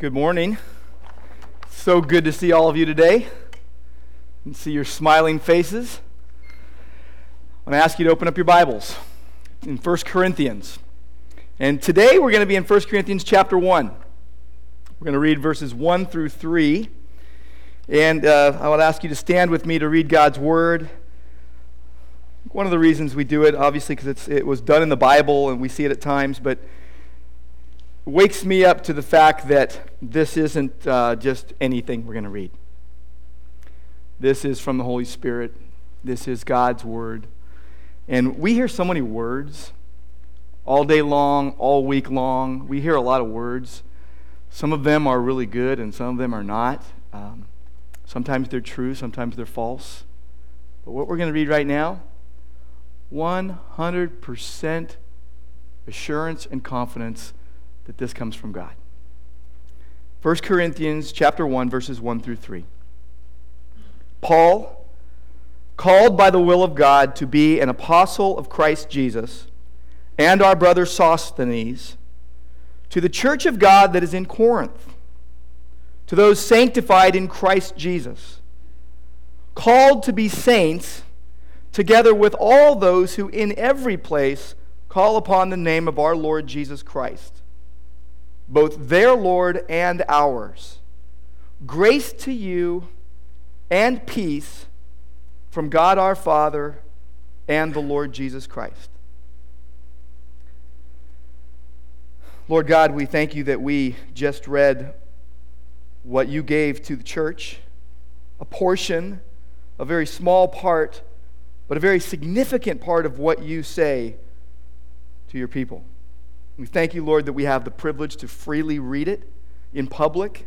Good morning. So good to see all of you today and see your smiling faces. I want to ask you to open up your Bibles in 1 Corinthians. And today we're going to be in 1 Corinthians chapter 1. We're going to read verses 1 through 3. And uh, I would ask you to stand with me to read God's Word. One of the reasons we do it, obviously, because it was done in the Bible and we see it at times, but wakes me up to the fact that this isn't uh, just anything we're going to read. This is from the Holy Spirit. This is God's Word. And we hear so many words all day long, all week long. We hear a lot of words. Some of them are really good, and some of them are not. Um, sometimes they're true, sometimes they're false. But what we're going to read right now 100% assurance and confidence that this comes from God. 1 Corinthians chapter 1 verses 1 through 3. Paul, called by the will of God to be an apostle of Christ Jesus, and our brother Sosthenes, to the church of God that is in Corinth, to those sanctified in Christ Jesus, called to be saints, together with all those who in every place call upon the name of our Lord Jesus Christ both their Lord and ours. Grace to you and peace from God our Father and the Lord Jesus Christ. Lord God, we thank you that we just read what you gave to the church, a portion, a very small part, but a very significant part of what you say to your people. We thank you, Lord, that we have the privilege to freely read it in public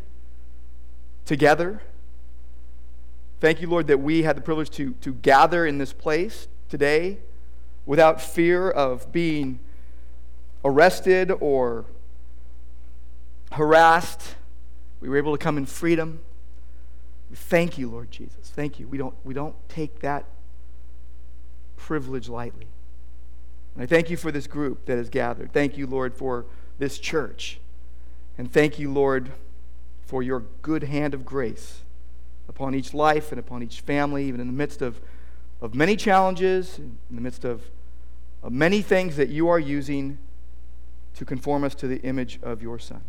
together. Thank you, Lord, that we had the privilege to, to gather in this place today without fear of being arrested or harassed. We were able to come in freedom. We thank you, Lord Jesus. Thank you. We don't, we don't take that privilege lightly. And I thank you for this group that has gathered. Thank you, Lord, for this church. And thank you, Lord, for your good hand of grace upon each life and upon each family, even in the midst of, of many challenges, in the midst of, of many things that you are using to conform us to the image of your Son.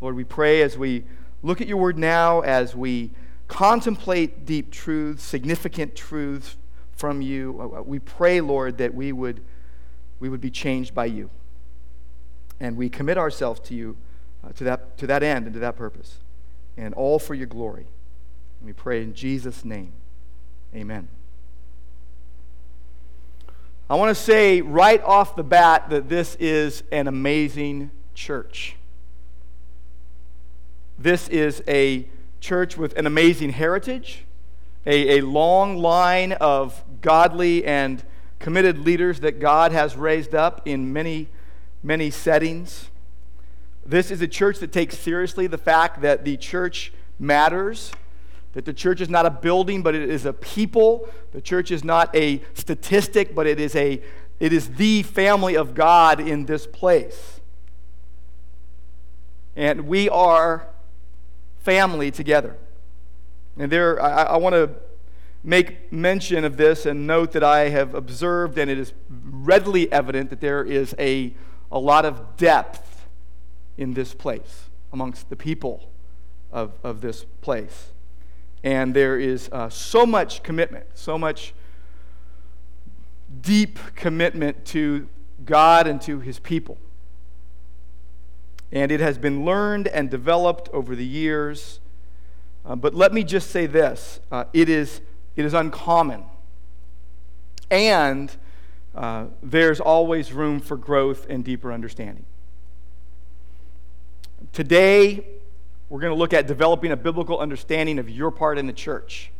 Lord, we pray as we look at your word now, as we contemplate deep truths, significant truths from you. Uh, uh, we pray, Lord, that we would, we would be changed by you. And we commit ourselves to you uh, to, that, to that end and to that purpose. And all for your glory. And we pray in Jesus' name. Amen. I want to say right off the bat that this is an amazing church. This is a church with an amazing heritage a, a long line of godly and committed leaders that God has raised up in many, many settings. This is a church that takes seriously the fact that the church matters, that the church is not a building, but it is a people. The church is not a statistic, but it is, a, it is the family of God in this place. And we are family together. And there, I, I want to make mention of this and note that I have observed, and it is readily evident that there is a, a lot of depth in this place amongst the people of, of this place. And there is uh, so much commitment, so much deep commitment to God and to his people. And it has been learned and developed over the years uh, but let me just say this uh, it, is, it is uncommon. And uh, there's always room for growth and deeper understanding. Today, we're going to look at developing a biblical understanding of your part in the church.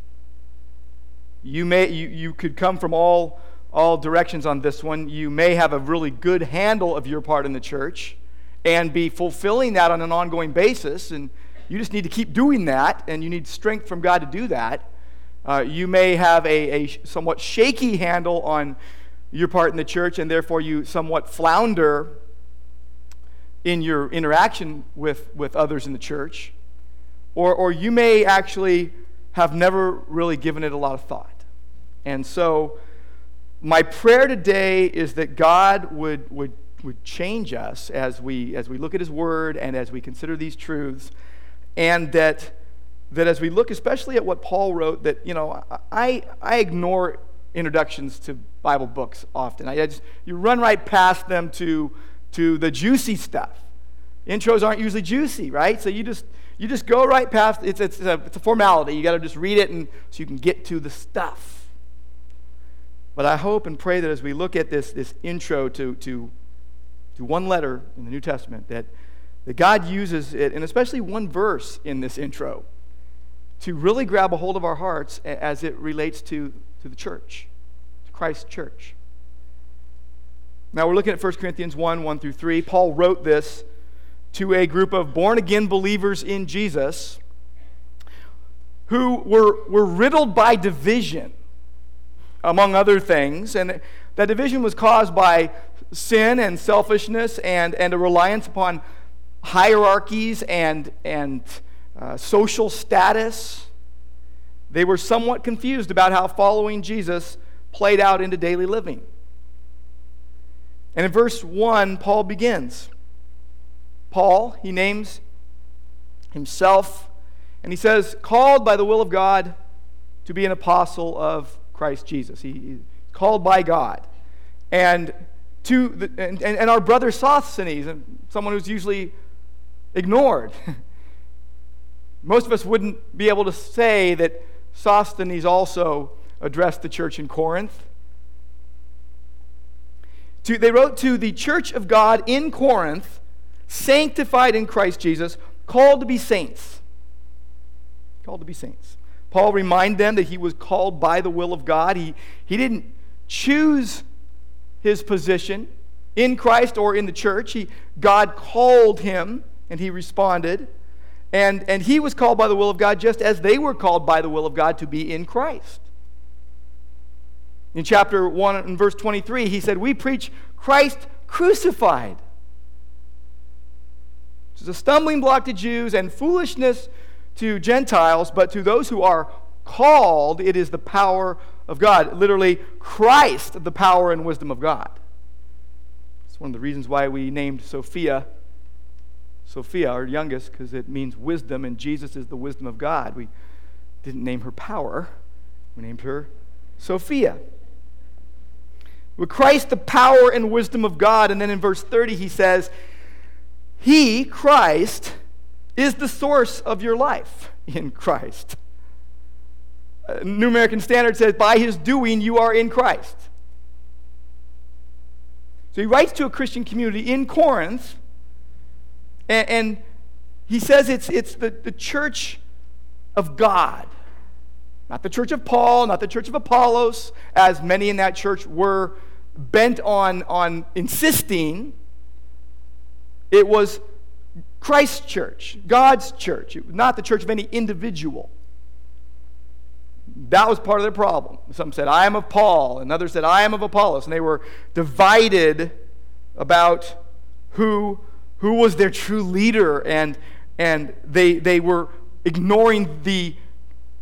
You, may, you, you could come from all, all directions on this one. You may have a really good handle of your part in the church and be fulfilling that on an ongoing basis. And you just need to keep doing that, and you need strength from God to do that. Uh, you may have a, a somewhat shaky handle on your part in the church, and therefore you somewhat flounder in your interaction with, with others in the church, or, or you may actually have never really given it a lot of thought. And so, my prayer today is that God would, would, would change us as we, as we look at His Word and as we consider these truths, and that, that as we look especially at what Paul wrote, that, you know, I, I ignore introductions to Bible books often. I just, you run right past them to, to the juicy stuff. Intros aren't usually juicy, right? So you just, you just go right past, it's, it's, a, it's a formality. You got to just read it and, so you can get to the stuff. But I hope and pray that as we look at this, this intro to, to, to one letter in the New Testament, that, that God uses it, and especially one verse in this intro, to really grab a hold of our hearts as it relates to, to the church, to Christ's church. Now we're looking at 1 Corinthians 1 1 through 3. Paul wrote this to a group of born again believers in Jesus who were, were riddled by division, among other things. And that division was caused by sin and selfishness and, and a reliance upon hierarchies and, and uh, social status. They were somewhat confused about how following Jesus played out into daily living. And in verse 1, Paul begins Paul, he names himself, and he says, called by the will of God to be an apostle of Christ Jesus. He, he's called by God. And to the, and, and, our brother Sosthenes, someone who's usually ignored. Most of us wouldn't be able to say that Sosthenes also addressed the church in Corinth. To, they wrote to the church of God in Corinth sanctified in Christ Jesus, called to be saints. Called to be saints. Paul reminded them that he was called by the will of God. He, he didn't choose his position in Christ or in the church. He, God called him and he responded. And, and he was called by the will of God just as they were called by the will of God to be in Christ. In chapter 1 and verse 23, he said, We preach Christ crucified Which is a stumbling block to Jews and foolishness to Gentiles, but to those who are called, it is the power of God. Literally, Christ, the power and wisdom of God. It's one of the reasons why we named Sophia Sophia, our youngest, because it means wisdom, and Jesus is the wisdom of God. We didn't name her power, we named her Sophia. With Christ, the power and wisdom of God. And then in verse 30, he says, he, Christ, is the source of your life in Christ. Uh, New American Standard says, by his doing, you are in Christ. So he writes to a Christian community in Corinth, and, and he says it's, it's the, the church of God. Not the church of Paul, not the church of Apollos, as many in that church were bent on, on insisting it was Christ's church, God's church, not the church of any individual. That was part of their problem. Some said, I am of Paul, and others said, I am of Apollos. And they were divided about who, who was their true leader, and, and they, they were ignoring the,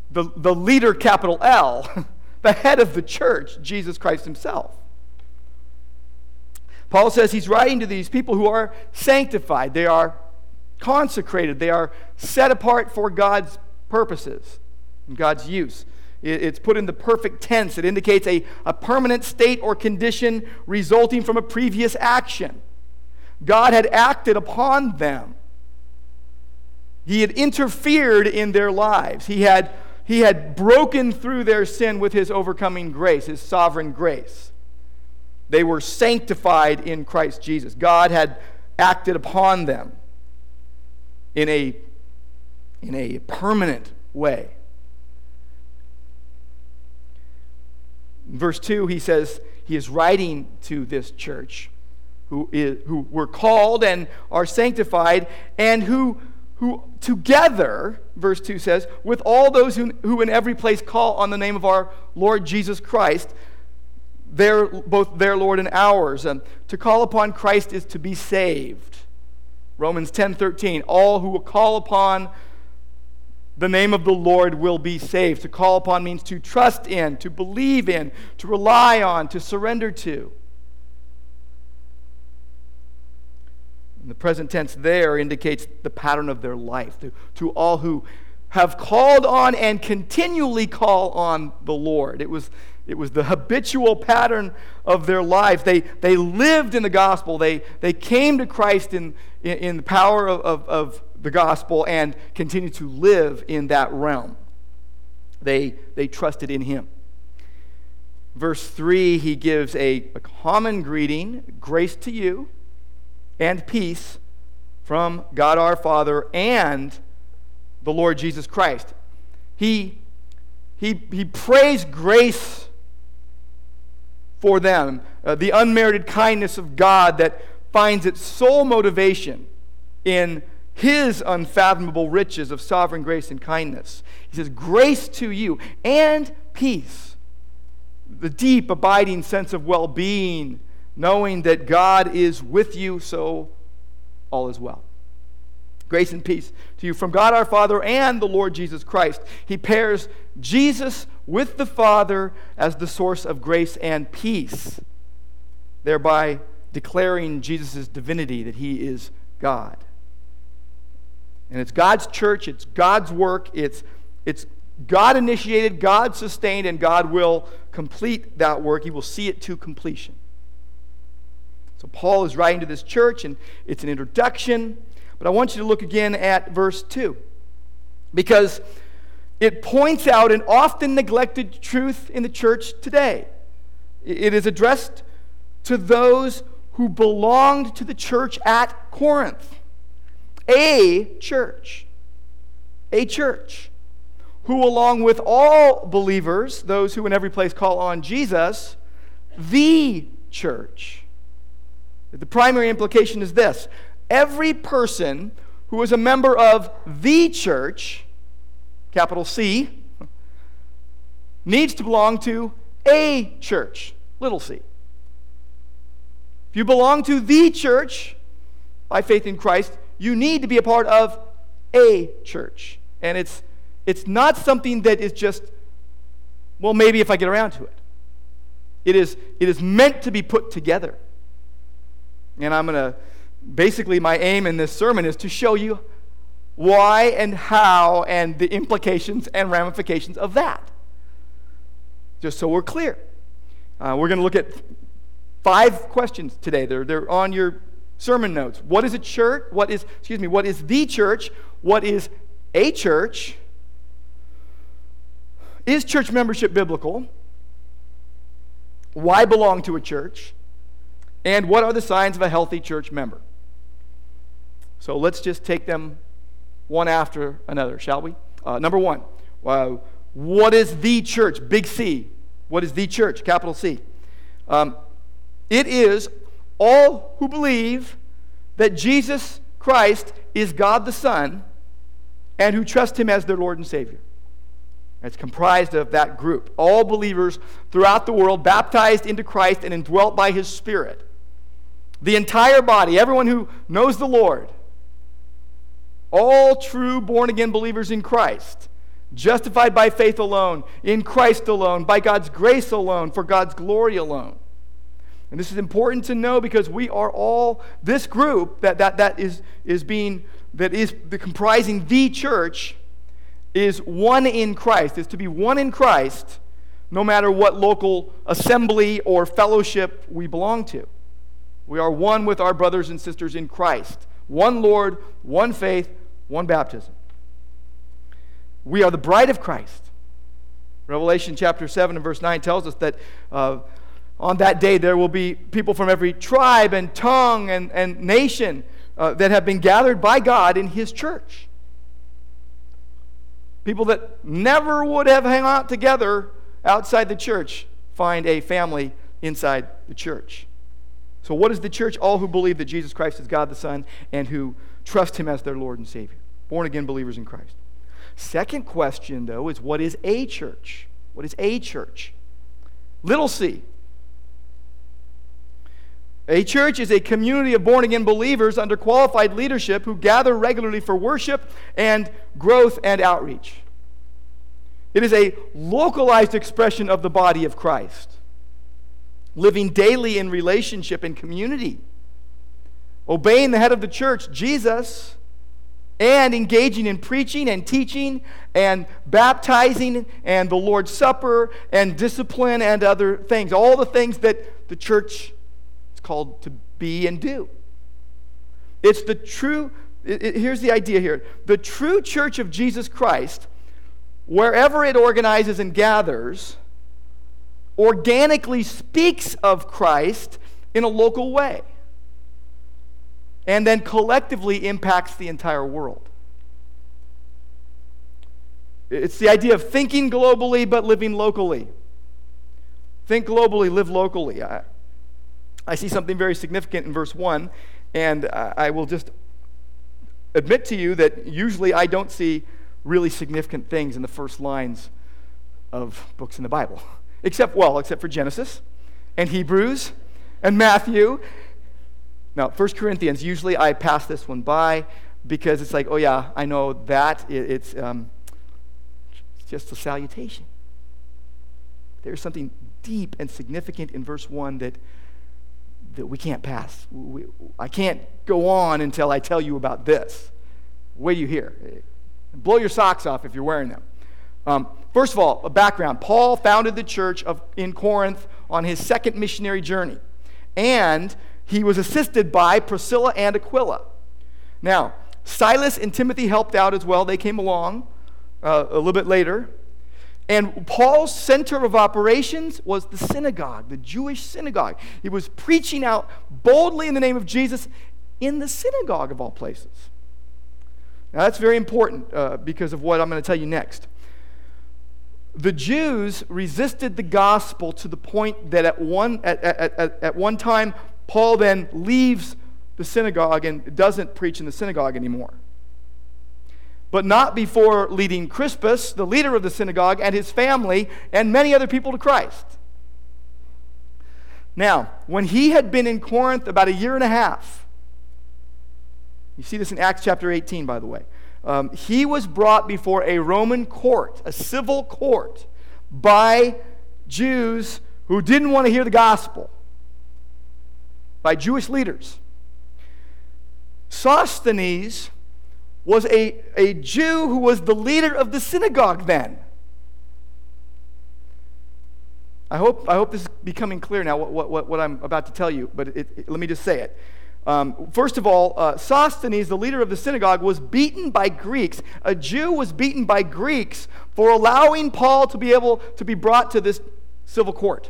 the, the leader, capital L, the head of the church, Jesus Christ himself. Paul says he's writing to these people who are sanctified, they are consecrated, they are set apart for God's purposes and God's use. It's put in the perfect tense. It indicates a, a permanent state or condition resulting from a previous action. God had acted upon them. He had interfered in their lives. He had, he had broken through their sin with his overcoming grace, his sovereign grace. They were sanctified in Christ Jesus. God had acted upon them in a, in a permanent way. Verse 2, he says he is writing to this church who, is, who were called and are sanctified and who, who together, verse 2 says, with all those who, who in every place call on the name of our Lord Jesus Christ, their, both their Lord and ours. And to call upon Christ is to be saved. Romans 10:13, all who will call upon the name of the Lord will be saved. To call upon means to trust in, to believe in, to rely on, to surrender to. And the present tense there indicates the pattern of their life. To, to all who have called on and continually call on the Lord. It was, it was the habitual pattern of their lives. They, they lived in the gospel. They, they came to Christ in, in, in the power of, of, of the gospel and continue to live in that realm. They, they trusted in him. Verse 3, he gives a, a common greeting grace to you and peace from God our Father and the Lord Jesus Christ. He, he, he prays grace for them, uh, the unmerited kindness of God that finds its sole motivation in his unfathomable riches of sovereign grace and kindness. He says, Grace to you and peace. The deep, abiding sense of well being, knowing that God is with you, so all is well. Grace and peace to you from God our Father and the Lord Jesus Christ. He pairs Jesus with the Father as the source of grace and peace, thereby declaring Jesus' divinity, that he is God. And it's God's church, it's God's work, it's, it's God initiated, God sustained, and God will complete that work. He will see it to completion. So Paul is writing to this church, and it's an introduction. But I want you to look again at verse 2 because it points out an often neglected truth in the church today. It is addressed to those who belonged to the church at Corinth. A church. A church. Who, along with all believers, those who in every place call on Jesus, the church. The primary implication is this every person who is a member of the church, capital C, needs to belong to a church, little c. If you belong to the church by faith in Christ, you need to be a part of a church. And it's, it's not something that is just, well, maybe if I get around to it. It is, it is meant to be put together. And I'm going to basically, my aim in this sermon is to show you why and how and the implications and ramifications of that. Just so we're clear. Uh, we're going to look at five questions today. They're, they're on your sermon notes. What is a church? What is, excuse me, what is the church? What is a church? Is church membership biblical? Why belong to a church? And what are the signs of a healthy church member? So let's just take them one after another, shall we? Uh, number one, uh, what is the church? Big C. What is the church? Capital C. Um, it is all who believe that Jesus Christ is God the Son and who trust Him as their Lord and Savior. It's comprised of that group. All believers throughout the world baptized into Christ and indwelt by His Spirit. The entire body, everyone who knows the Lord, all true born again believers in Christ, justified by faith alone, in Christ alone, by God's grace alone, for God's glory alone. And this is important to know because we are all, this group that, that, that is, is being, that is the, comprising the church, is one in Christ, is to be one in Christ, no matter what local assembly or fellowship we belong to. We are one with our brothers and sisters in Christ. One Lord, one faith, one baptism. We are the bride of Christ. Revelation chapter 7 and verse 9 tells us that uh, on that day there will be people from every tribe and tongue and, and nation uh, that have been gathered by God in His church. People that never would have hung out together outside the church find a family inside the church. So, what is the church? All who believe that Jesus Christ is God the Son and who trust Him as their Lord and Savior born again believers in Christ. Second question, though, is what is a church? What is a church? Little c. A church is a community of born again believers under qualified leadership who gather regularly for worship and growth and outreach. It is a localized expression of the body of Christ, living daily in relationship and community, obeying the head of the church, Jesus, and engaging in preaching and teaching and baptizing and the Lord's Supper and discipline and other things. All the things that the church is called to be and do. It's the true, it, it, here's the idea here the true church of Jesus Christ wherever it organizes and gathers, organically speaks of Christ in a local way and then collectively impacts the entire world. It's the idea of thinking globally but living locally. Think globally, live locally. I, I see something very significant in verse 1, and I, I will just admit to you that usually I don't see really significant things in the first lines of books in the Bible. Except, well, except for Genesis and Hebrews and Matthew. Now, First Corinthians, usually I pass this one by because it's like, oh yeah, I know that. It, it's, um, it's just a salutation. There's something deep and significant in verse 1 that, that we can't pass. We, I can't go on until I tell you about this. Wait do you hear? Blow your socks off if you're wearing them. Um, first of all, a background. Paul founded the church of, in Corinth on his second missionary journey, and he was assisted by Priscilla and Aquila. Now, Silas and Timothy helped out as well. They came along uh, a little bit later. And Paul's center of operations was the synagogue, the Jewish synagogue. He was preaching out boldly in the name of Jesus in the synagogue of all places. Now, that's very important uh, because of what I'm going to tell you next. The Jews resisted the gospel to the point that at one, at, at, at, at one time, Paul then leaves the synagogue and doesn't preach in the synagogue anymore. But not before leading Crispus, the leader of the synagogue, and his family, and many other people to Christ. Now, when he had been in Corinth about a year and a half, you see this in Acts chapter 18, by the way. Um, he was brought before a Roman court, a civil court, by Jews who didn't want to hear the gospel, by Jewish leaders. Sosthenes was a, a Jew who was the leader of the synagogue then. I hope, I hope this is becoming clear now, what, what, what I'm about to tell you, but it, it, let me just say it. Um, first of all, uh, Sosthenes, the leader of the synagogue, was beaten by Greeks. A Jew was beaten by Greeks for allowing Paul to be able to be brought to this civil court.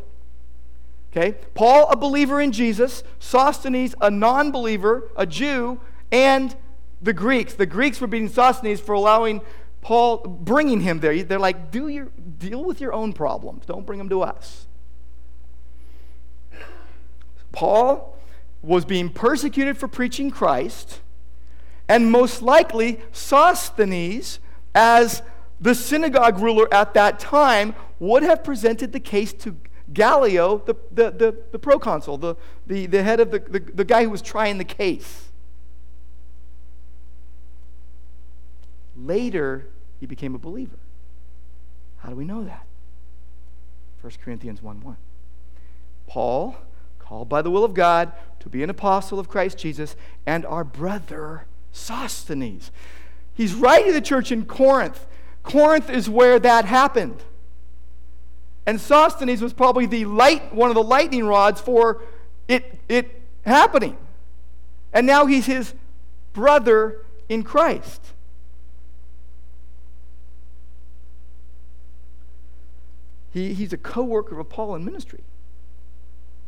Okay? Paul, a believer in Jesus, Sosthenes, a non believer, a Jew, and the Greeks. The Greeks were beating Sosthenes for allowing Paul, bringing him there. They're like, Do your, deal with your own problems, don't bring them to us. Paul was being persecuted for preaching Christ, and most likely Sosthenes, as the synagogue ruler at that time, would have presented the case to Gallio, the, the, the, the proconsul, the, the, the head of the, the, the guy who was trying the case. Later, he became a believer. How do we know that? 1 Corinthians 1 1. Paul called by the will of God to be an apostle of Christ Jesus, and our brother Sosthenes. He's writing to the church in Corinth. Corinth is where that happened. And Sosthenes was probably the light, one of the lightning rods for it, it happening. And now he's his brother in Christ. He, he's a co worker of Paul in ministry.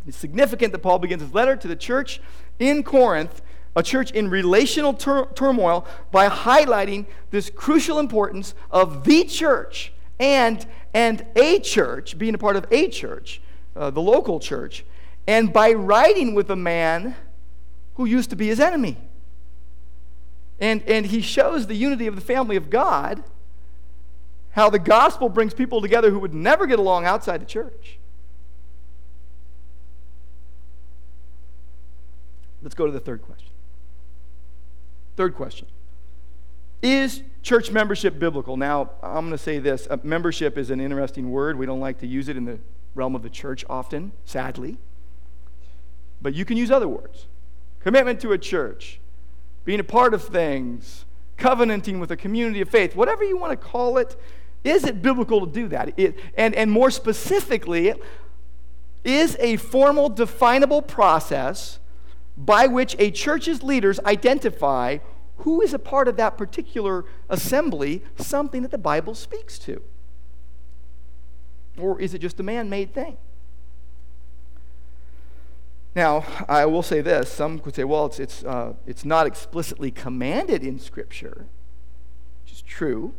It's significant that Paul begins his letter to the church in Corinth, a church in relational tur- turmoil, by highlighting this crucial importance of the church and, and a church, being a part of a church, uh, the local church, and by writing with a man who used to be his enemy. And, and he shows the unity of the family of God, how the gospel brings people together who would never get along outside the church. Let's go to the third question. Third question Is church membership biblical? Now, I'm going to say this uh, membership is an interesting word. We don't like to use it in the realm of the church often, sadly. But you can use other words commitment to a church, being a part of things, covenanting with a community of faith, whatever you want to call it. Is it biblical to do that? It, and, and more specifically, is a formal, definable process by which a church's leaders identify who is a part of that particular assembly something that the Bible speaks to? Or is it just a man made thing? Now, I will say this. Some could say, well, it's, it's, uh, it's not explicitly commanded in Scripture, which is true.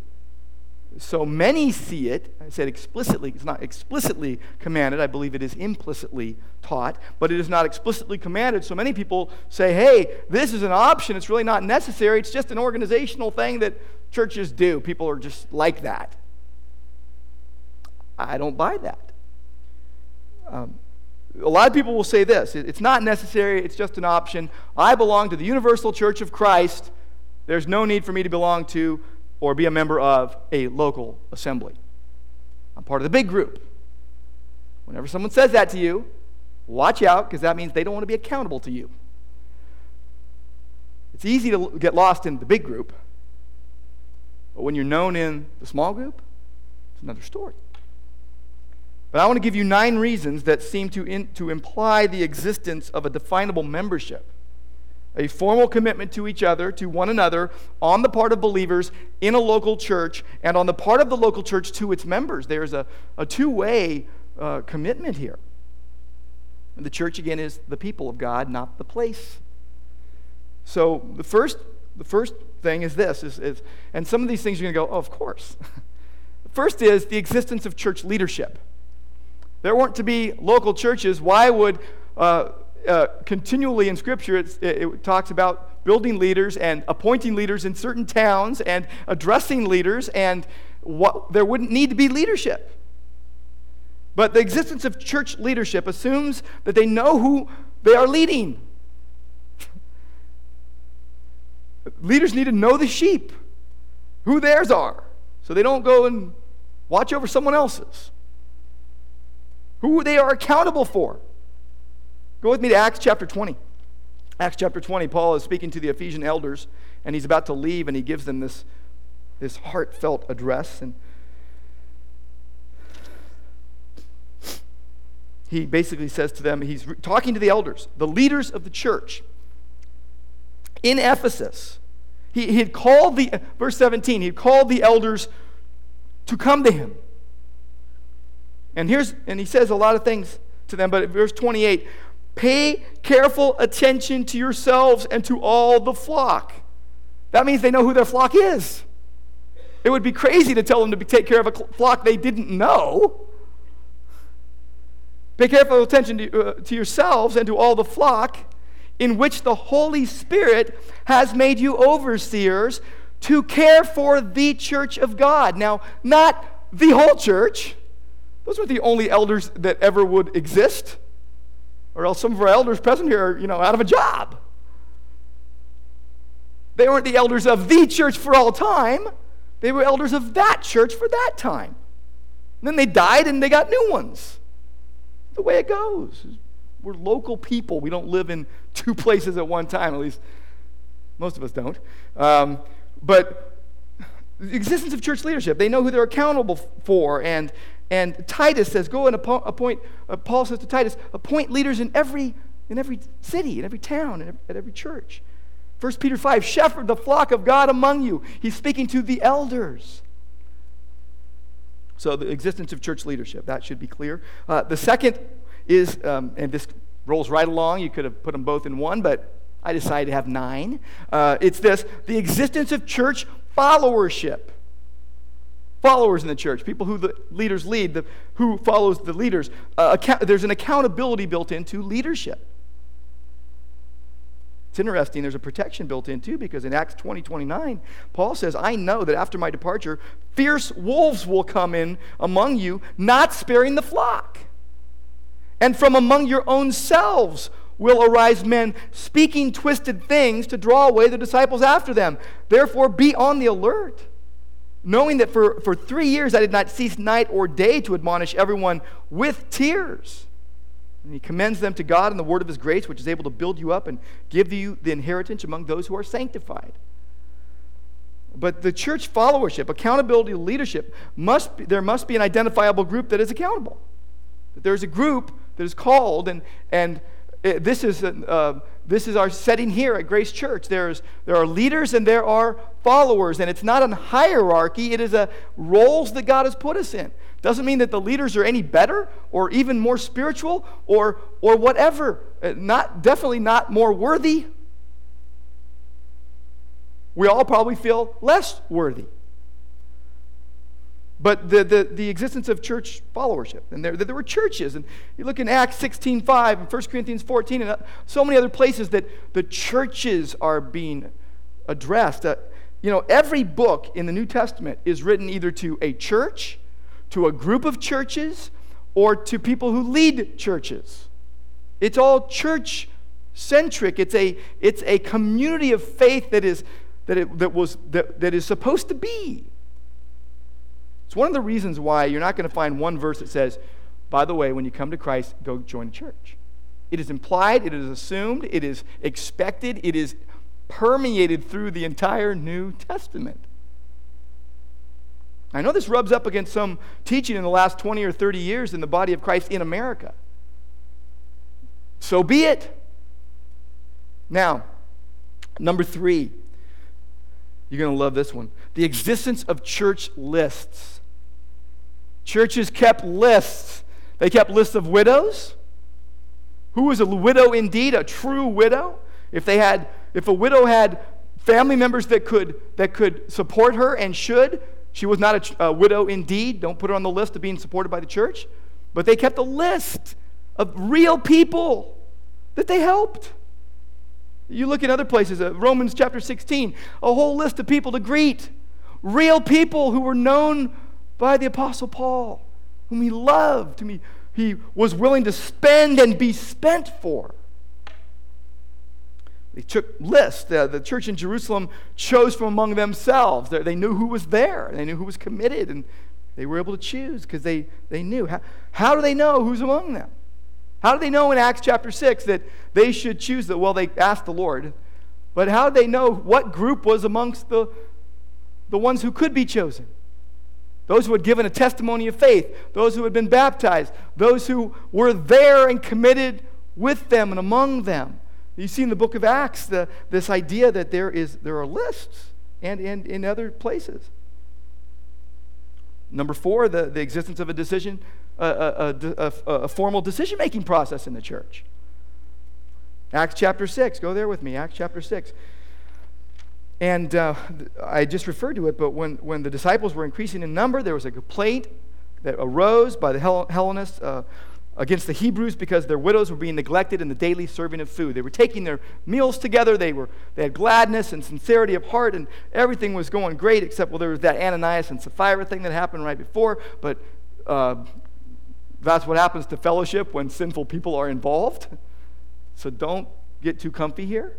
So many see it. I said explicitly. It's not explicitly commanded. I believe it is implicitly taught, but it is not explicitly commanded. So many people say, hey, this is an option. It's really not necessary. It's just an organizational thing that churches do. People are just like that. I don't buy that. Um, a lot of people will say this it's not necessary, it's just an option. I belong to the Universal Church of Christ. There's no need for me to belong to or be a member of a local assembly. I'm part of the big group. Whenever someone says that to you, watch out because that means they don't want to be accountable to you. It's easy to get lost in the big group, but when you're known in the small group, it's another story. But I want to give you nine reasons that seem to, in, to imply the existence of a definable membership a formal commitment to each other, to one another, on the part of believers in a local church, and on the part of the local church to its members. There's a, a two way uh, commitment here. The church, again, is the people of God, not the place. So the first, the first thing is this, is, is and some of these things you're going to go, oh, of course. first is the existence of church leadership. There weren't to be local churches. Why would uh, uh, continually in Scripture, it, it talks about building leaders and appointing leaders in certain towns and addressing leaders, and what, there wouldn't need to be leadership. But the existence of church leadership assumes that they know who they are leading. Leaders need to know the sheep, who theirs are, so they don't go and watch over someone else's, who they are accountable for. Go with me to Acts chapter 20. Acts chapter 20, Paul is speaking to the Ephesian elders, and he's about to leave, and he gives them this, this heartfelt address. And he basically says to them, he's talking to the elders, the leaders of the church in Ephesus. He, he had called the, verse 17, he had called the elders to come to him. And here's, and he says a lot of things to them, but verse 28, Pay careful attention to yourselves and to all the flock. That means they know who their flock is. It would be crazy to tell them to take care of a flock they didn't know. Pay careful attention to, uh, to yourselves and to all the flock in which the Holy Spirit has made you overseers to care for the church of God. Now, not the whole church, those are the only elders that ever would exist or else some of our elders present here are, you know, out of a job. They weren't the elders of the church for all time. They were elders of that church for that time. And then they died and they got new ones. The way it goes. We're local people. We don't live in two places at one time, at least most of us don't. Um, but the existence of church leadership, they know who they're accountable for, and and Titus says, go and appoint, uh, Paul says to Titus, appoint leaders in every, in every city, in every town, in every, at every church. 1 Peter 5, shepherd the flock of God among you. He's speaking to the elders. So the existence of church leadership, that should be clear. Uh, the second is, um, and this rolls right along, you could have put them both in one, but I decided to have nine. Uh, it's this the existence of church followership followers in the church, people who the leaders lead, the, who follows the leaders. Uh, account, there's an accountability built into leadership. It's interesting, there's a protection built in too, because in Acts 20 29, Paul says, I know that after my departure, fierce wolves will come in among you, not sparing the flock. And from among your own selves, will arise men speaking twisted things to draw away the disciples after them. Therefore, be on the alert, knowing that for, for three years I did not cease night or day to admonish everyone with tears. And he commends them to God and the word of his grace, which is able to build you up and give you the inheritance among those who are sanctified. But the church followership, accountability, leadership, must be, there must be an identifiable group that is accountable. There's a group that is called, and, and it, this, is, uh, this is our setting here at Grace Church. There's, there are leaders and there are followers, and it's not a hierarchy, it is a roles that God has put us in. Doesn't mean that the leaders are any better or even more spiritual or, or whatever. Uh, not, definitely not more worthy we all probably feel less worthy. But the, the, the existence of church followership, and there, there were churches, and you look in Acts 16 5 and 1 Corinthians 14, and uh, so many other places that the churches are being addressed. Uh, you know, every book in the New Testament is written either to a church, to a group of churches, or to people who lead churches. It's all church centric. It's a, it's a community of faith that is that, it, that, was, that, that is supposed to be. It's one of the reasons why you're not going to find one verse that says, by the way, when you come to Christ, go join a church. It is implied, it is assumed, it is expected, it is permeated through the entire New Testament. I know this rubs up against some teaching in the last 20 or 30 years in the body of Christ in America. So be it. Now, number three, you're going to love this one. The existence of church lists. Churches kept lists. They kept lists of widows. Who was a widow indeed, a true widow? If they had, if a widow had family members that could that could support her and should, she was not a, a widow indeed. Don't put her on the list of being supported by the church. But they kept a list of real people that they helped. You look in other places, uh, Romans chapter 16, a whole list of people to greet. Real people who were known by the Apostle Paul, whom he loved, whom he, he was willing to spend and be spent for. They took lists. Uh, the church in Jerusalem chose from among themselves. They, they knew who was there, they knew who was committed, and they were able to choose because they, they knew. How, how do they know who's among them? How do they know in Acts chapter 6 that they should choose the? Well, they asked the Lord. But how did they know what group was amongst the, the ones who could be chosen? Those who had given a testimony of faith, those who had been baptized, those who were there and committed with them and among them. You see in the book of Acts the, this idea that there, is, there are lists and, in other places. Number four, the, the existence of a decision a, a, a, a formal decision making process in the church. Acts chapter 6, go there with me, Acts chapter 6. And uh, I just referred to it, but when, when the disciples were increasing in number, there was a complaint that arose by the Hellenists uh, against the Hebrews because their widows were being neglected in the daily serving of food. They were taking their meals together, they, were, they had gladness and sincerity of heart, and everything was going great, except, well, there was that Ananias and Sapphira thing that happened right before, but uh, that's what happens to fellowship when sinful people are involved. So don't get too comfy here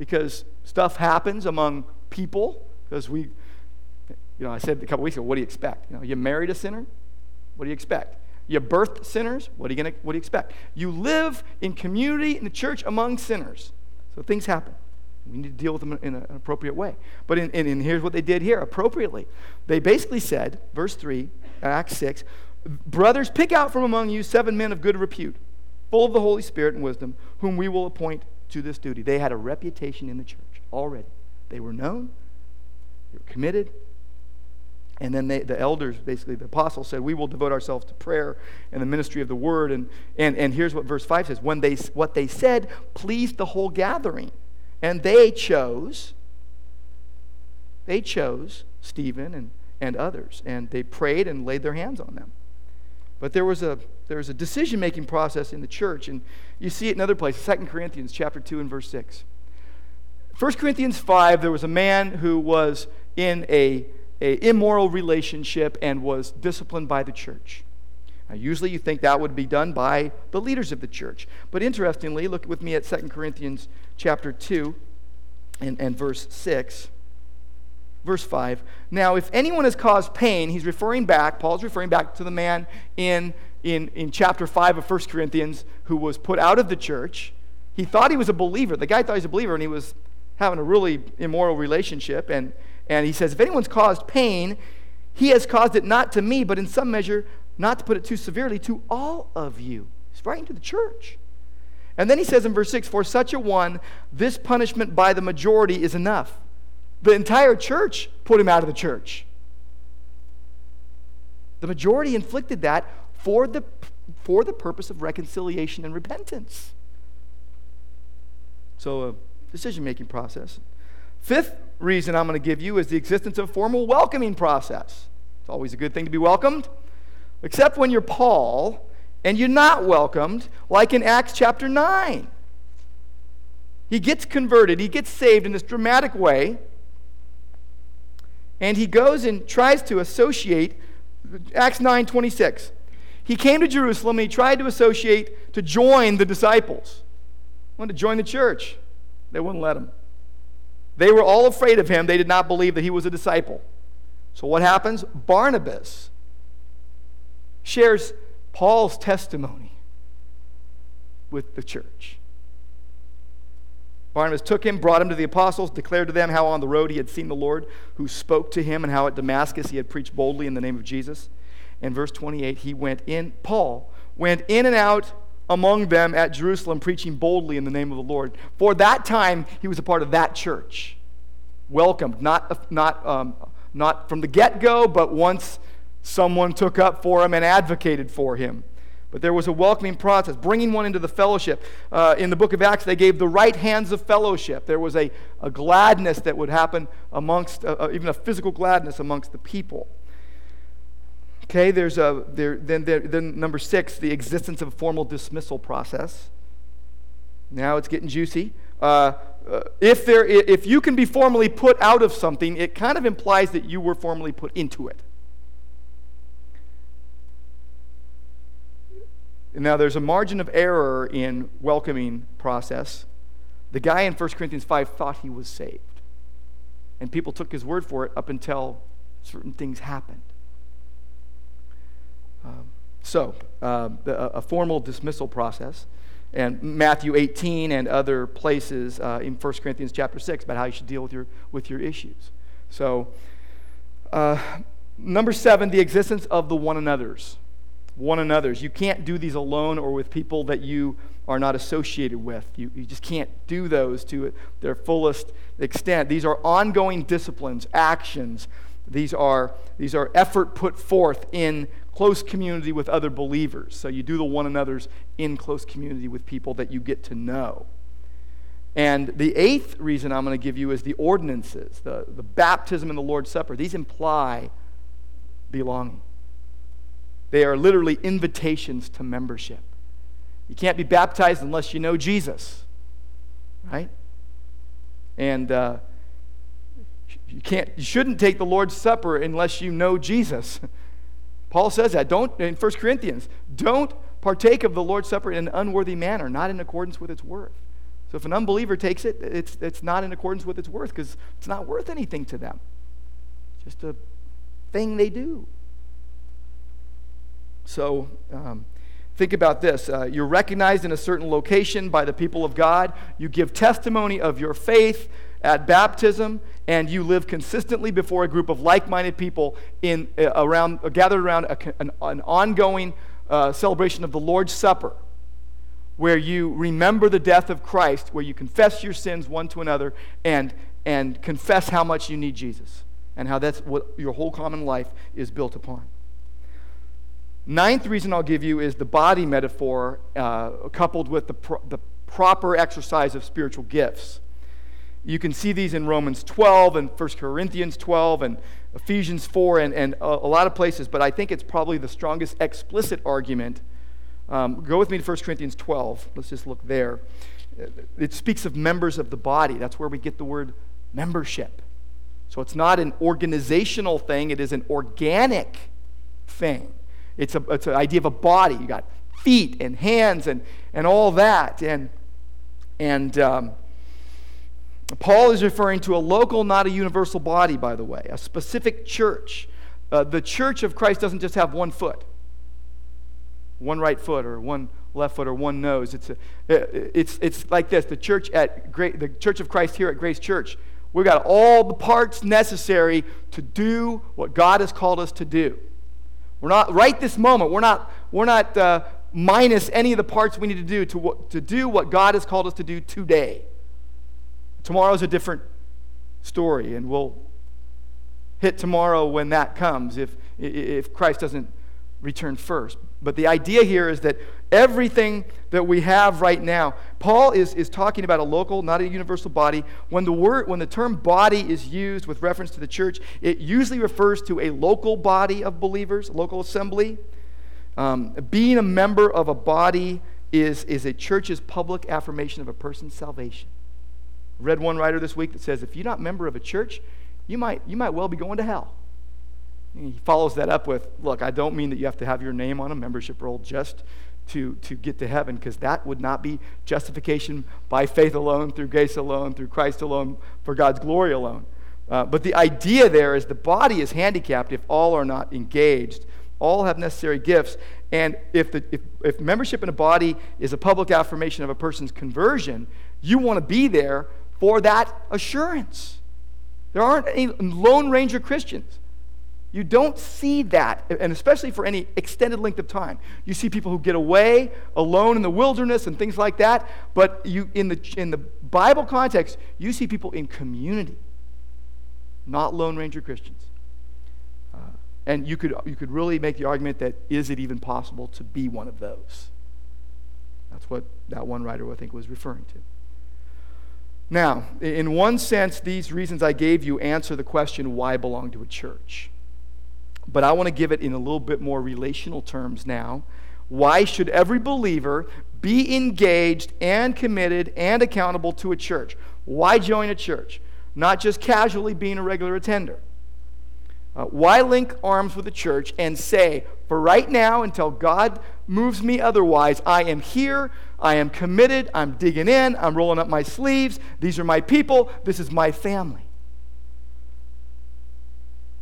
because stuff happens among people because we, you know, I said a couple weeks ago, what do you expect? You know, you married a sinner? What do you expect? You birthed sinners? What are you gonna, what do you expect? You live in community in the church among sinners. So things happen. We need to deal with them in an appropriate way. But in, in, in here's what they did here appropriately. They basically said, verse 3, Acts 6, Brothers, pick out from among you seven men of good repute, full of the Holy Spirit and wisdom, whom we will appoint to this duty. They had a reputation in the church already. They were known, they were committed. And then they, the elders, basically the apostles, said, We will devote ourselves to prayer and the ministry of the word. And, and, and here's what verse 5 says when they, What they said pleased the whole gathering. And they chose, they chose Stephen and, and others. And they prayed and laid their hands on them. But there was a there was a decision making process in the church, and you see it in other places. 2 Corinthians chapter 2 and verse 6. 1 Corinthians 5, there was a man who was in a, a immoral relationship and was disciplined by the church. Now, usually you think that would be done by the leaders of the church. But interestingly, look with me at 2 Corinthians chapter 2 and, and verse 6. Verse 5. Now, if anyone has caused pain, he's referring back, Paul's referring back to the man in, in, in chapter 5 of 1 Corinthians who was put out of the church. He thought he was a believer. The guy thought he was a believer, and he was having a really immoral relationship. And, and he says, If anyone's caused pain, he has caused it not to me, but in some measure, not to put it too severely, to all of you. He's writing to the church. And then he says in verse 6 For such a one, this punishment by the majority is enough. The entire church put him out of the church. The majority inflicted that for the, for the purpose of reconciliation and repentance. So, a decision making process. Fifth reason I'm going to give you is the existence of a formal welcoming process. It's always a good thing to be welcomed, except when you're Paul and you're not welcomed, like in Acts chapter 9. He gets converted, he gets saved in this dramatic way and he goes and tries to associate acts 9 26 he came to jerusalem and he tried to associate to join the disciples. He wanted to join the church. They wouldn't let him. They were all afraid of him. They did not believe that he was a disciple. So what happens? Barnabas shares paul's testimony with the church. Barnabas took him, brought him to the apostles, declared to them how on the road he had seen the Lord, who spoke to him, and how at Damascus he had preached boldly in the name of Jesus. In verse 28, he went in, Paul went in and out among them at Jerusalem, preaching boldly in the name of the Lord. For that time, he was a part of that church. Welcomed, not, not, um, not from the get go, but once someone took up for him and advocated for him. But there was a welcoming process, bringing one into the fellowship. Uh, in the book of Acts, they gave the right hands of fellowship. There was a, a gladness that would happen amongst, uh, uh, even a physical gladness amongst the people. Okay, there's a, there, then, there, then number six, the existence of a formal dismissal process. Now it's getting juicy. Uh, uh, if, there, if you can be formally put out of something, it kind of implies that you were formally put into it. Now, there's a margin of error in welcoming process. The guy in 1 Corinthians 5 thought he was saved. And people took his word for it up until certain things happened. Um, so, uh, a formal dismissal process. And Matthew 18 and other places uh, in 1 Corinthians chapter 6 about how you should deal with your, with your issues. So, uh, number seven, the existence of the one another's one another's. You can't do these alone or with people that you are not associated with. You, you just can't do those to their fullest extent. These are ongoing disciplines, actions. These are, these are effort put forth in close community with other believers. So you do the one another's in close community with people that you get to know. And the eighth reason I'm going to give you is the ordinances, the, the baptism and the Lord's Supper. These imply belonging. They are literally invitations to membership. You can't be baptized unless you know Jesus, right? And uh, you can't, you shouldn't take the Lord's Supper unless you know Jesus. Paul says that. Don't in 1 Corinthians, don't partake of the Lord's Supper in an unworthy manner, not in accordance with its worth. So if an unbeliever takes it, it's, it's not in accordance with its worth because it's not worth anything to them. Just a thing they do. So um, think about this. Uh, you're recognized in a certain location by the people of God. You give testimony of your faith at baptism, and you live consistently before a group of like-minded people in uh, around uh, gathered around a, an, an, ongoing uh, celebration of the Lord's Supper, where you remember the death of Christ, where you confess your sins one to another, and and confess how much you need Jesus, and how that's what your whole common life is built upon. Ninth reason I'll give you is the body metaphor uh, coupled with the, pro- the proper exercise of spiritual gifts. You can see these in Romans 12 and 1 Corinthians 12 and Ephesians 4 and, and a, a lot of places, but I think it's probably the strongest explicit argument. Um, go with me to 1 Corinthians 12. Let's just look there. It speaks of members of the body. That's where we get the word membership. So it's not an organizational thing, it is an organic thing. It's, a, it's an idea of a body. You got feet and hands and, and all that. And, and um, Paul is referring to a local, not a universal body, by the way, a specific church. Uh, the church of Christ doesn't just have one foot, one right foot, or one left foot, or one nose. It's, a, it's, it's like this the church, at Great, the church of Christ here at Grace Church, we've got all the parts necessary to do what God has called us to do. We're not, right this moment, we're not, we're not uh, minus any of the parts we need to do to, to do what God has called us to do today. Tomorrow's a different story, and we'll hit tomorrow when that comes if, if Christ doesn't return first. But the idea here is that everything that we have right now, Paul is, is talking about a local, not a universal body. When the, word, when the term body is used with reference to the church, it usually refers to a local body of believers, local assembly. Um, being a member of a body is, is a church's public affirmation of a person's salvation. Read one writer this week that says if you're not a member of a church, you might, you might well be going to hell. And he follows that up with look, I don't mean that you have to have your name on a membership roll just to, to get to heaven, because that would not be justification by faith alone, through grace alone, through Christ alone, for God's glory alone. Uh, but the idea there is the body is handicapped if all are not engaged. All have necessary gifts. And if, the, if, if membership in a body is a public affirmation of a person's conversion, you want to be there for that assurance. There aren't any Lone Ranger Christians. You don't see that, and especially for any extended length of time. You see people who get away alone in the wilderness and things like that, but you, in, the, in the Bible context, you see people in community, not Lone Ranger Christians. Uh, and you could, you could really make the argument that is it even possible to be one of those? That's what that one writer, I think, was referring to. Now, in one sense, these reasons I gave you answer the question why belong to a church but I want to give it in a little bit more relational terms now. Why should every believer be engaged and committed and accountable to a church? Why join a church? Not just casually being a regular attender. Uh, why link arms with the church and say, for right now, until God moves me otherwise, I am here, I am committed, I'm digging in, I'm rolling up my sleeves, these are my people, this is my family?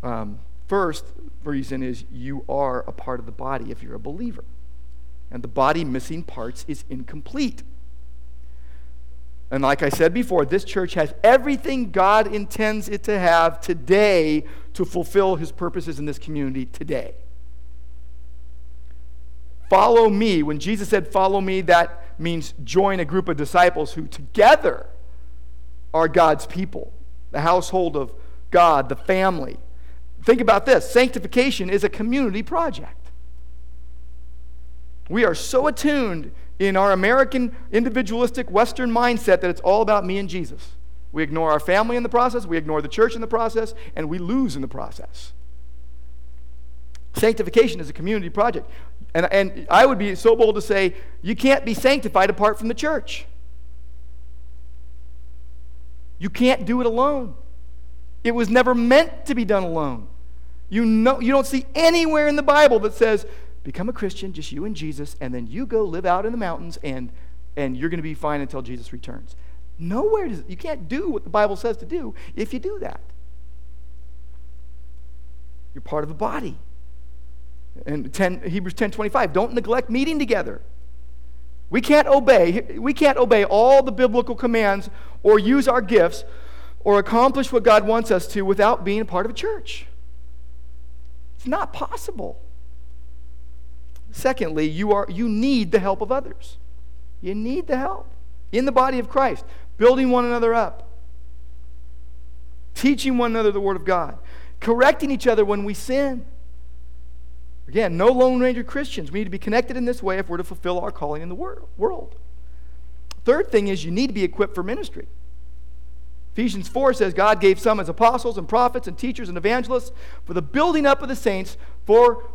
Um, first, reason is you are a part of the body if you're a believer. And the body missing parts is incomplete. And like I said before, this church has everything God intends it to have today to fulfill his purposes in this community today. Follow me. When Jesus said, Follow me, that means join a group of disciples who together are God's people, the household of God, the family. Think about this sanctification is a community project. We are so attuned in our American individualistic Western mindset that it's all about me and Jesus. We ignore our family in the process, we ignore the church in the process, and we lose in the process. Sanctification is a community project. And, and I would be so bold to say you can't be sanctified apart from the church. You can't do it alone. It was never meant to be done alone. You, know, you don't see anywhere in the Bible that says, become a Christian, just you and Jesus, and then you go live out in the mountains and, and you're going to be fine until Jesus returns. Nowhere does it, you can't do what the Bible says to do if you do that. You're part of a body. And 10, Hebrews 10 25, don't neglect meeting together. We can't obey, we can't obey all the biblical commands or use our gifts or accomplish what God wants us to without being a part of a church. It's not possible. Secondly, you, are, you need the help of others. You need the help in the body of Christ, building one another up, teaching one another the Word of God, correcting each other when we sin. Again, no Lone Ranger Christians. We need to be connected in this way if we're to fulfill our calling in the world. Third thing is you need to be equipped for ministry. Ephesians 4 says God gave some as apostles and prophets and teachers and evangelists for the building up of the saints for,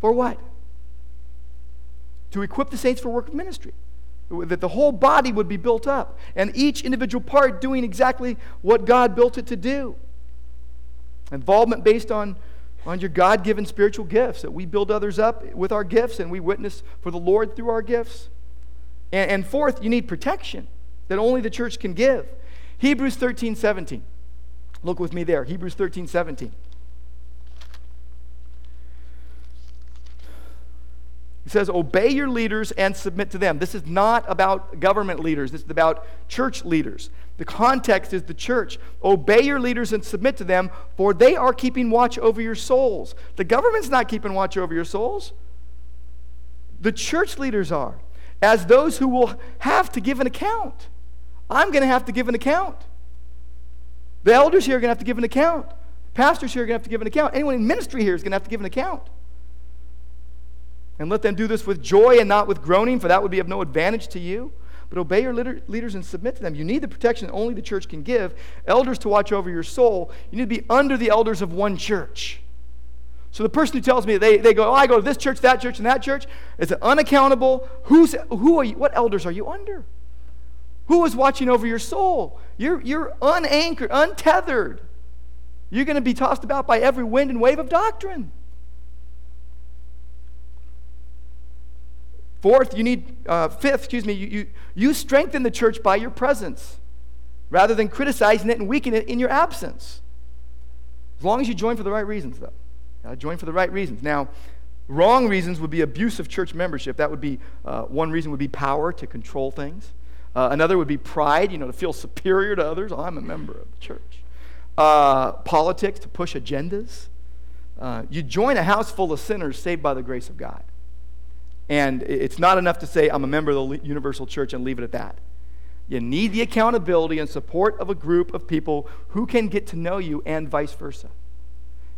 for what? To equip the saints for work of ministry. That the whole body would be built up and each individual part doing exactly what God built it to do. Involvement based on on your God given spiritual gifts, that we build others up with our gifts and we witness for the Lord through our gifts. And, and fourth, you need protection that only the church can give. Hebrews 13 17. Look with me there. Hebrews 13 17. He says, Obey your leaders and submit to them. This is not about government leaders, this is about church leaders. The context is the church. Obey your leaders and submit to them, for they are keeping watch over your souls. The government's not keeping watch over your souls, the church leaders are, as those who will have to give an account. I'm going to have to give an account. The elders here are going to have to give an account. Pastors here are going to have to give an account. Anyone in ministry here is going to have to give an account. And let them do this with joy and not with groaning, for that would be of no advantage to you. But obey your leaders and submit to them. You need the protection that only the church can give. Elders to watch over your soul. You need to be under the elders of one church. So the person who tells me they, they go, oh, I go to this church, that church, and that church, is unaccountable. Who's, who are you, what elders are you under? Who is watching over your soul? You're, you're unanchored, untethered. You're going to be tossed about by every wind and wave of doctrine. Fourth, you need, uh, fifth, excuse me, you, you, you strengthen the church by your presence rather than criticizing it and weakening it in your absence. As long as you join for the right reasons, though. You join for the right reasons. Now, wrong reasons would be abuse of church membership. That would be, uh, one reason would be power to control things. Uh, another would be pride, you know, to feel superior to others. Oh, I'm a member of the church. Uh, politics, to push agendas. Uh, you join a house full of sinners saved by the grace of God. And it's not enough to say, I'm a member of the universal church and leave it at that. You need the accountability and support of a group of people who can get to know you and vice versa.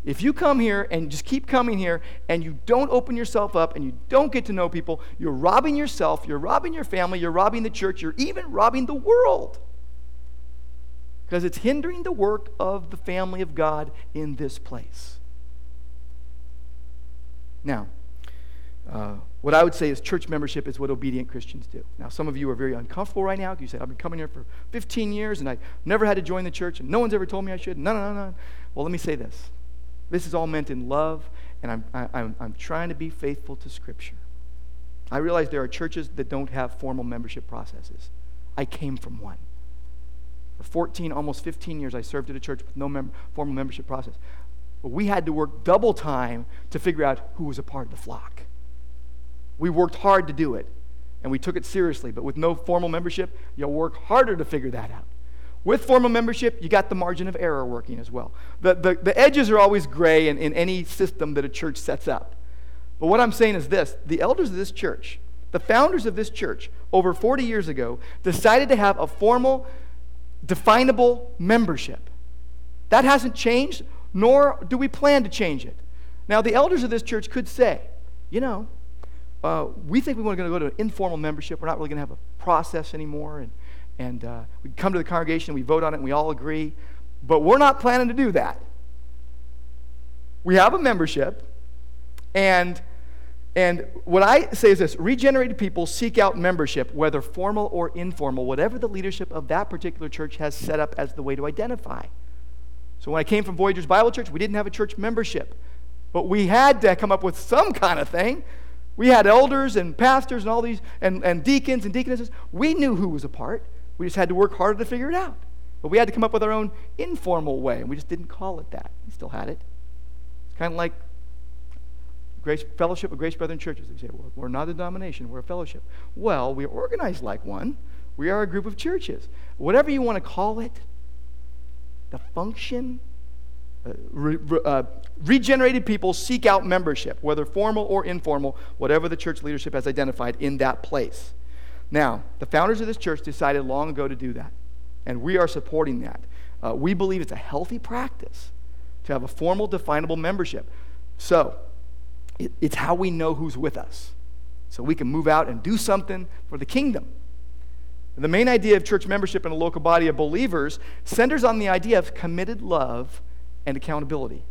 If you come here and just keep coming here and you don't open yourself up and you don't get to know people, you're robbing yourself, you're robbing your family, you're robbing the church, you're even robbing the world. Because it's hindering the work of the family of God in this place. Now, uh, what I would say is church membership is what obedient Christians do. Now, some of you are very uncomfortable right now. You said, I've been coming here for 15 years and I never had to join the church and no one's ever told me I should. No, no, no, no. Well, let me say this. This is all meant in love, and I'm, I, am i I'm trying to be faithful to Scripture. I realize there are churches that don't have formal membership processes. I came from one. For 14, almost 15 years, I served at a church with no mem- formal membership process. But we had to work double time to figure out who was a part of the flock. We worked hard to do it, and we took it seriously. But with no formal membership, you'll work harder to figure that out. With formal membership, you got the margin of error working as well. The, the, the edges are always gray in, in any system that a church sets up. But what I'm saying is this the elders of this church, the founders of this church, over 40 years ago, decided to have a formal, definable membership. That hasn't changed, nor do we plan to change it. Now, the elders of this church could say, you know, uh, we think we want to go to an informal membership. We're not really going to have a process anymore. And, and uh, we come to the congregation, we vote on it, and we all agree. But we're not planning to do that. We have a membership, and and what I say is this regenerated people seek out membership, whether formal or informal, whatever the leadership of that particular church has set up as the way to identify. So when I came from Voyagers Bible Church, we didn't have a church membership, but we had to come up with some kind of thing we had elders and pastors and all these, and, and deacons and deaconesses. We knew who was a part. We just had to work harder to figure it out. But we had to come up with our own informal way, and we just didn't call it that. We still had it. It's kind of like Grace Fellowship of Grace Brethren Churches. They say, well, we're not a denomination, we're a fellowship. Well, we're organized like one. We are a group of churches. Whatever you want to call it, the function re, uh, regenerated people seek out membership, whether formal or informal, whatever the church leadership has identified in that place. Now, the founders of this church decided long ago to do that, and we are supporting that. Uh, we believe it's a healthy practice to have a formal, definable membership. So, it, it's how we know who's with us. So we can move out and do something for the kingdom. The main idea of church membership in a local body of believers centers on the idea of committed love and accountability.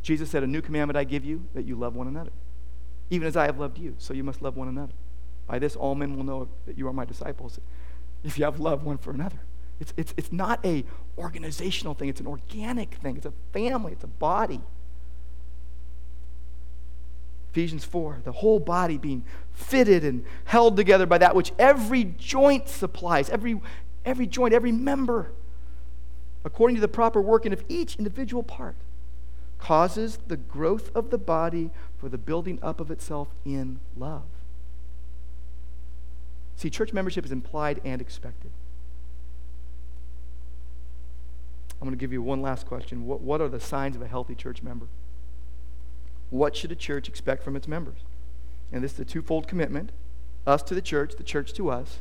Jesus said, A new commandment I give you, that you love one another. Even as I have loved you, so you must love one another. By this, all men will know that you are my disciples, if you have love one for another. It's, it's, it's not a organizational thing, it's an organic thing. It's a family, it's a body. Ephesians 4, the whole body being fitted and held together by that which every joint supplies, every, every joint, every member, according to the proper working of each individual part, causes the growth of the body for the building up of itself in love. See, church membership is implied and expected. I'm going to give you one last question. What, what are the signs of a healthy church member? What should a church expect from its members? And this is a twofold commitment us to the church, the church to us.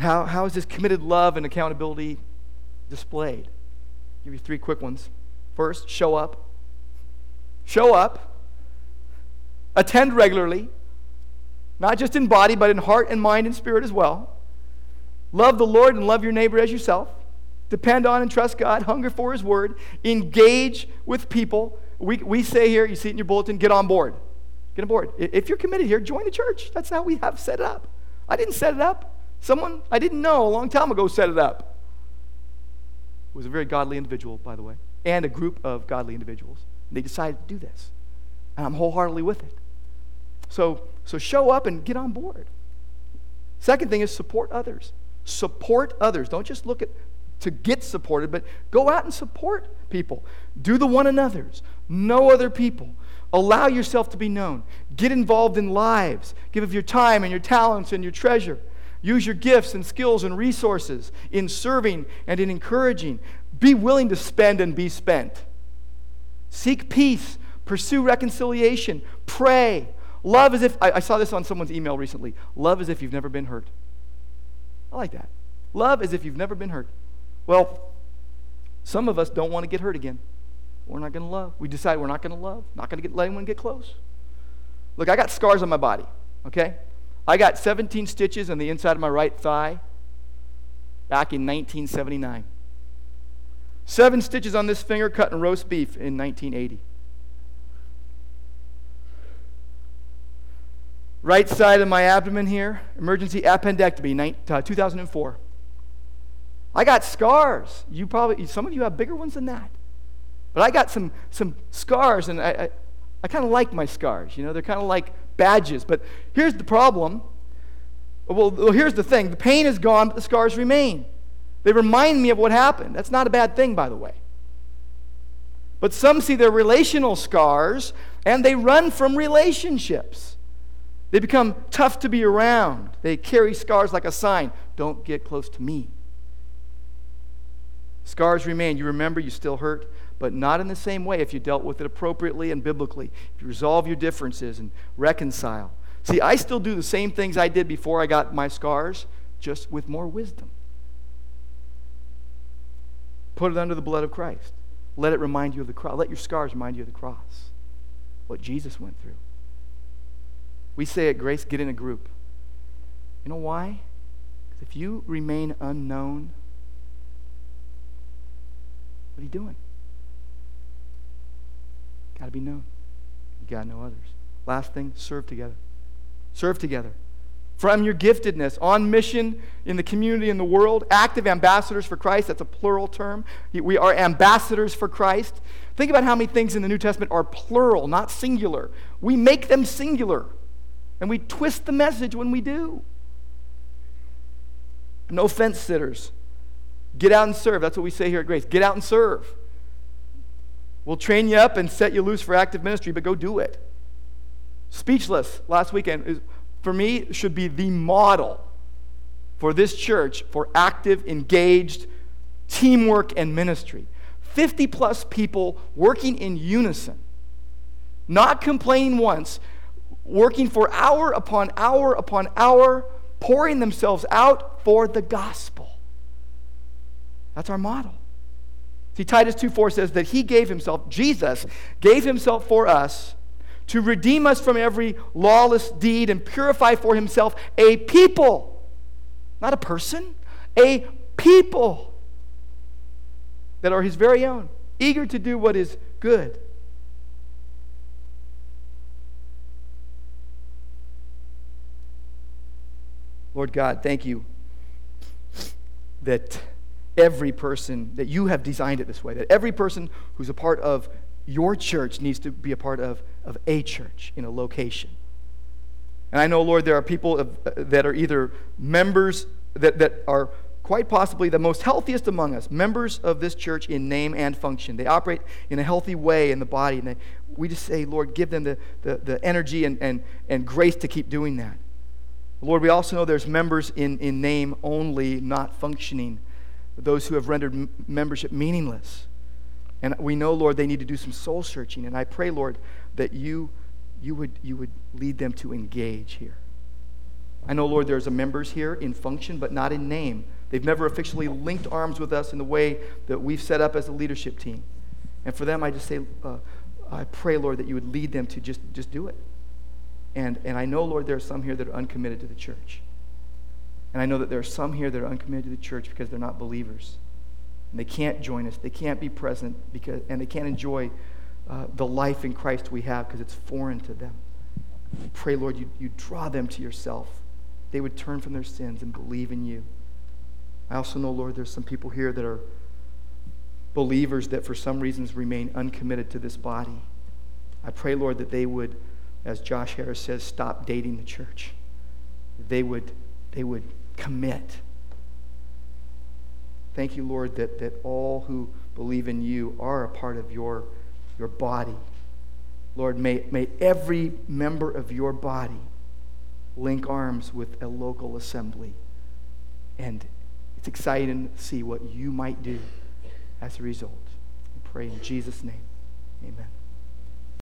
How, how is this committed love and accountability displayed? I'll give you three quick ones. First, show up. Show up. Attend regularly, not just in body, but in heart and mind and spirit as well. Love the Lord and love your neighbor as yourself. Depend on and trust God. Hunger for His word. Engage with people. We, we say here, you see it in your bulletin, get on board. Get on board. If you're committed here, join the church. That's how we have set it up. I didn't set it up. Someone I didn't know a long time ago set it up. It was a very godly individual, by the way, and a group of godly individuals. And They decided to do this. And I'm wholeheartedly with it. So, so show up and get on board. Second thing is support others. Support others. Don't just look at to get supported, but go out and support people. Do the one another's. Know other people. Allow yourself to be known. Get involved in lives. Give of your time and your talents and your treasure. Use your gifts and skills and resources in serving and in encouraging. Be willing to spend and be spent. Seek peace. Pursue reconciliation. Pray. Love as if, I, I saw this on someone's email recently. Love as if you've never been hurt. I like that. Love as if you've never been hurt. Well, some of us don't want to get hurt again. We're not going to love. We decide we're not going to love, not going to let anyone get close. Look, I got scars on my body, okay? I got 17 stitches on the inside of my right thigh back in 1979. Seven stitches on this finger cut roast beef in 1980. Right side of my abdomen here, emergency appendectomy, uh, 2004. I got scars. You probably, some of you have bigger ones than that. But I got some, some scars, and I, I kind of like my scars. You know, they're kind of like badges. But here's the problem. Well, well, here's the thing the pain is gone, but the scars remain. They remind me of what happened. That's not a bad thing, by the way. But some see their relational scars and they run from relationships. They become tough to be around. They carry scars like a sign don't get close to me. Scars remain. You remember, you still hurt, but not in the same way if you dealt with it appropriately and biblically. If you resolve your differences and reconcile. See, I still do the same things I did before I got my scars, just with more wisdom. Put it under the blood of Christ. Let it remind you of the cross. Let your scars remind you of the cross, what Jesus went through. We say at Grace, get in a group. You know why? Because if you remain unknown, what are you doing? Got to be known. You got to know others. Last thing, serve together. Serve together. From your giftedness, on mission in the community in the world, active ambassadors for Christ, that's a plural term. We are ambassadors for Christ. Think about how many things in the New Testament are plural, not singular. We make them singular, and we twist the message when we do. No fence sitters. Get out and serve. That's what we say here at Grace. Get out and serve. We'll train you up and set you loose for active ministry, but go do it. Speechless last weekend is, for me should be the model for this church for active, engaged teamwork and ministry. 50 plus people working in unison, not complaining once, working for hour upon hour upon hour, pouring themselves out for the gospel. That's our model. See, Titus 2 4 says that he gave himself, Jesus gave himself for us to redeem us from every lawless deed and purify for himself a people, not a person, a people that are his very own, eager to do what is good. Lord God, thank you that every person, that you have designed it this way, that every person who's a part of your church needs to be a part of, of a church in a location. And I know, Lord, there are people of, uh, that are either members that, that are quite possibly the most healthiest among us, members of this church in name and function. They operate in a healthy way in the body. And they, we just say, Lord, give them the, the, the energy and, and, and grace to keep doing that. Lord, we also know there's members in, in name only, not functioning, those who have rendered membership meaningless. And we know, Lord, they need to do some soul searching. And I pray, Lord, that you, you, would, you would lead them to engage here. I know, Lord, there's a members here in function, but not in name. They've never officially linked arms with us in the way that we've set up as a leadership team. And for them, I just say, uh, I pray, Lord, that you would lead them to just, just do it. And, and I know, Lord, there are some here that are uncommitted to the church. And I know that there are some here that are uncommitted to the church because they're not believers. And they can't join us. They can't be present because, and they can't enjoy uh, the life in Christ we have because it's foreign to them. Pray, Lord, you, you draw them to yourself. They would turn from their sins and believe in you. I also know, Lord, there's some people here that are believers that for some reasons remain uncommitted to this body. I pray, Lord, that they would, as Josh Harris says, stop dating the church. They would, they would commit. Thank you, Lord, that, that all who believe in you are a part of your, your body. Lord, may, may every member of your body link arms with a local assembly and it's exciting to see what you might do as a result. I pray in Jesus' name. Amen.